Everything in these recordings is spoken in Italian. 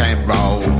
game roll.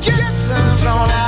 just thrown out.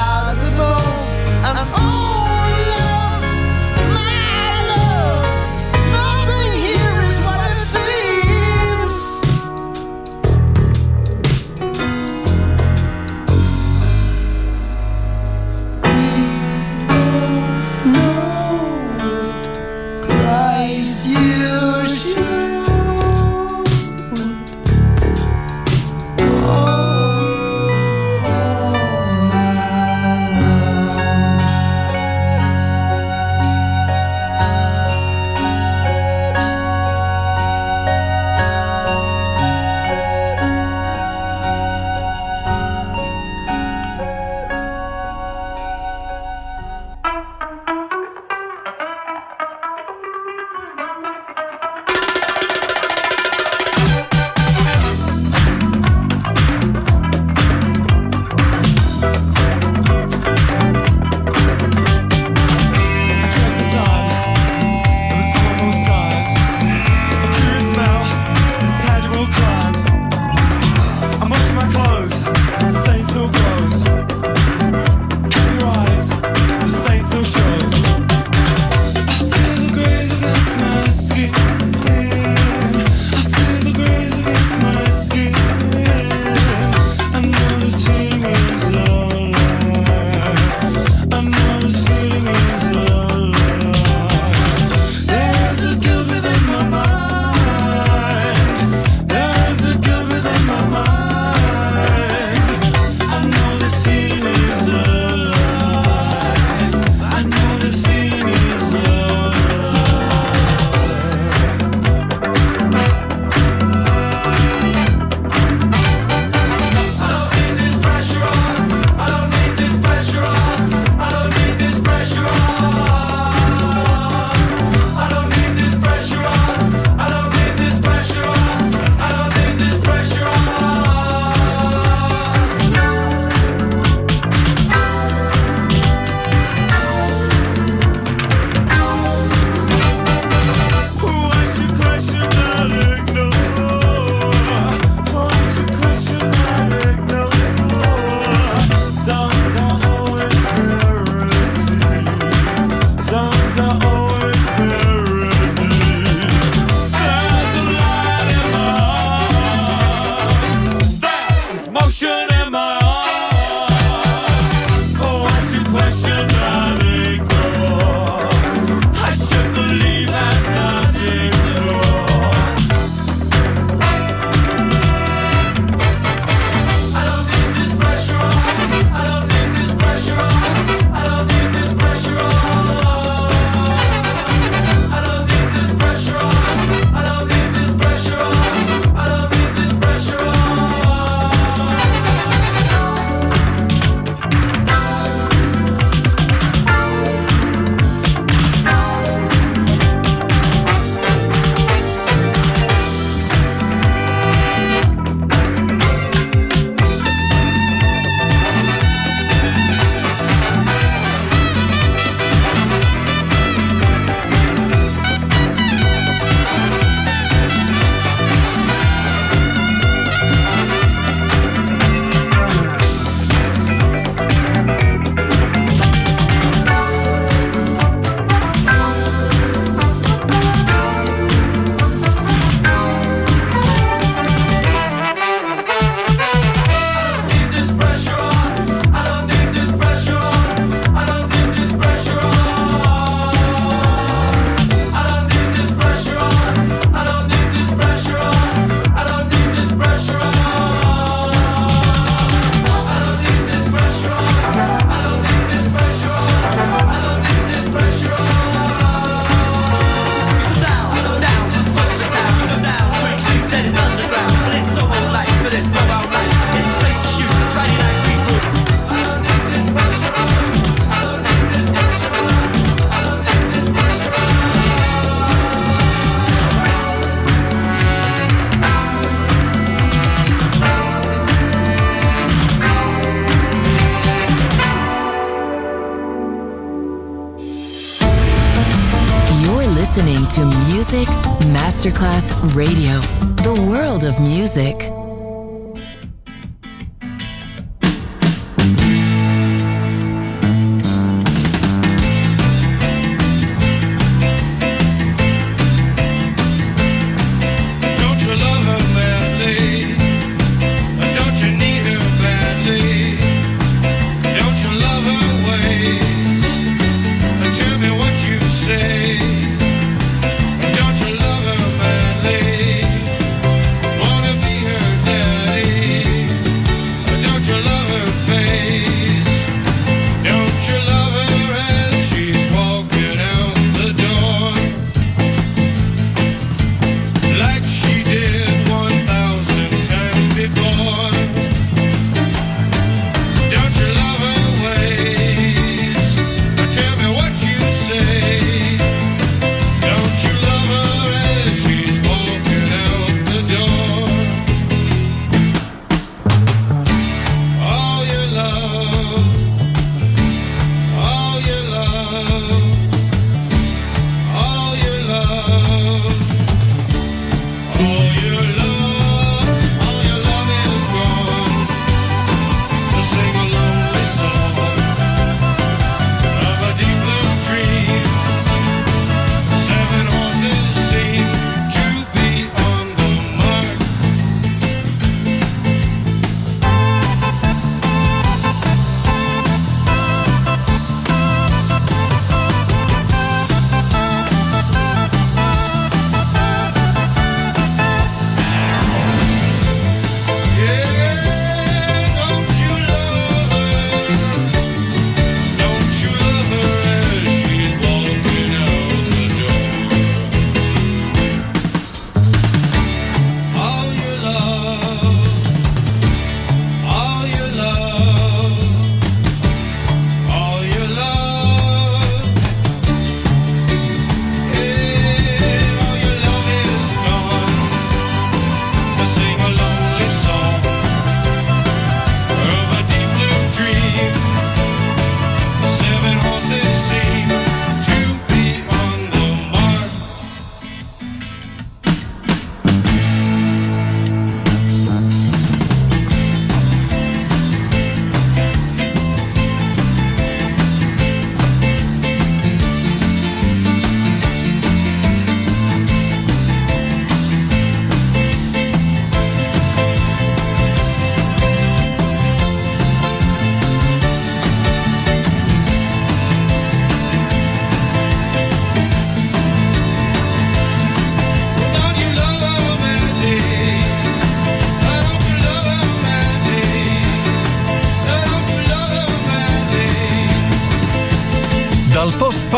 Masterclass Radio.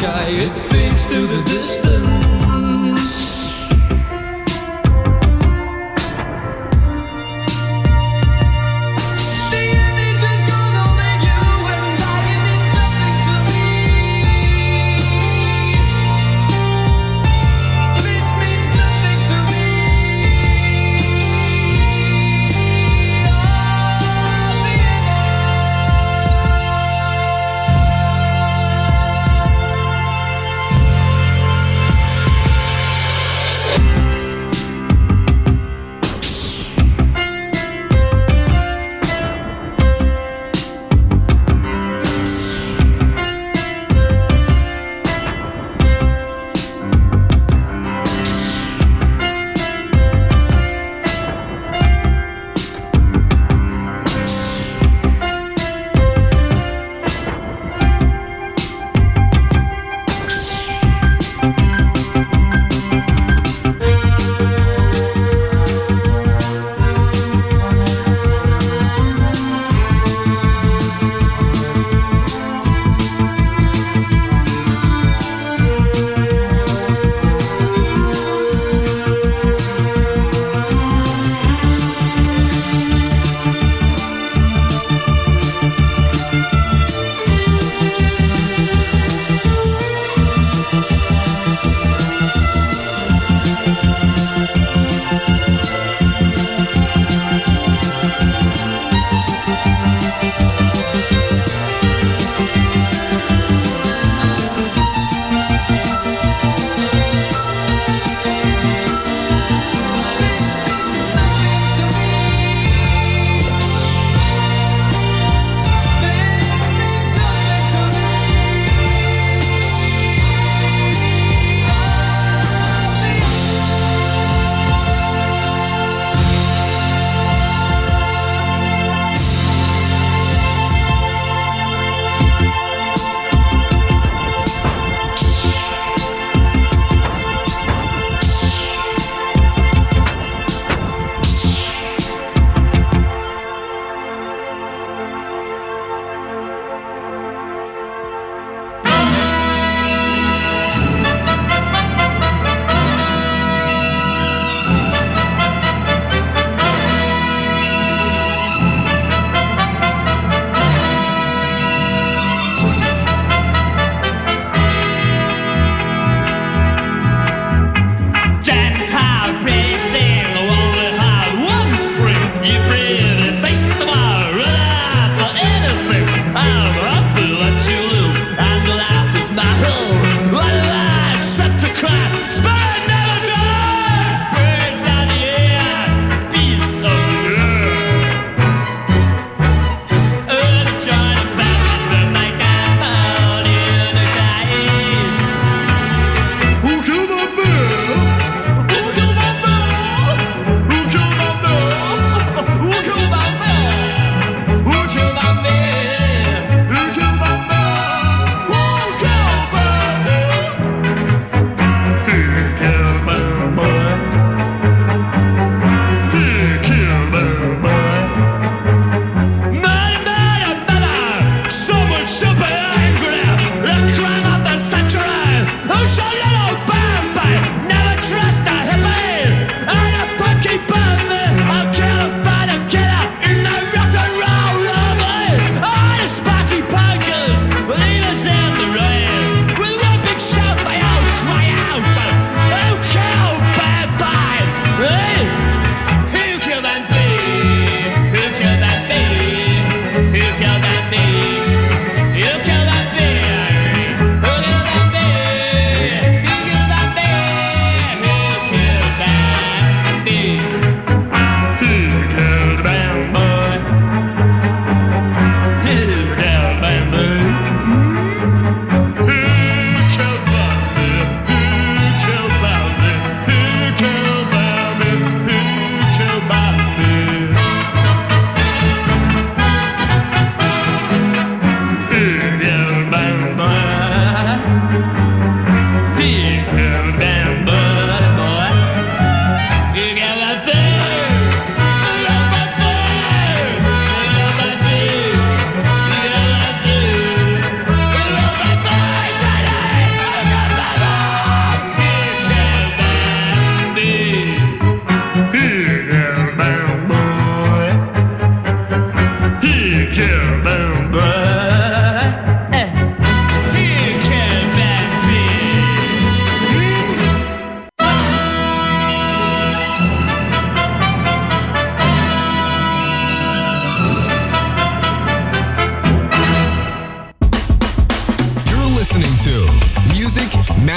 sky, it fades to the distance.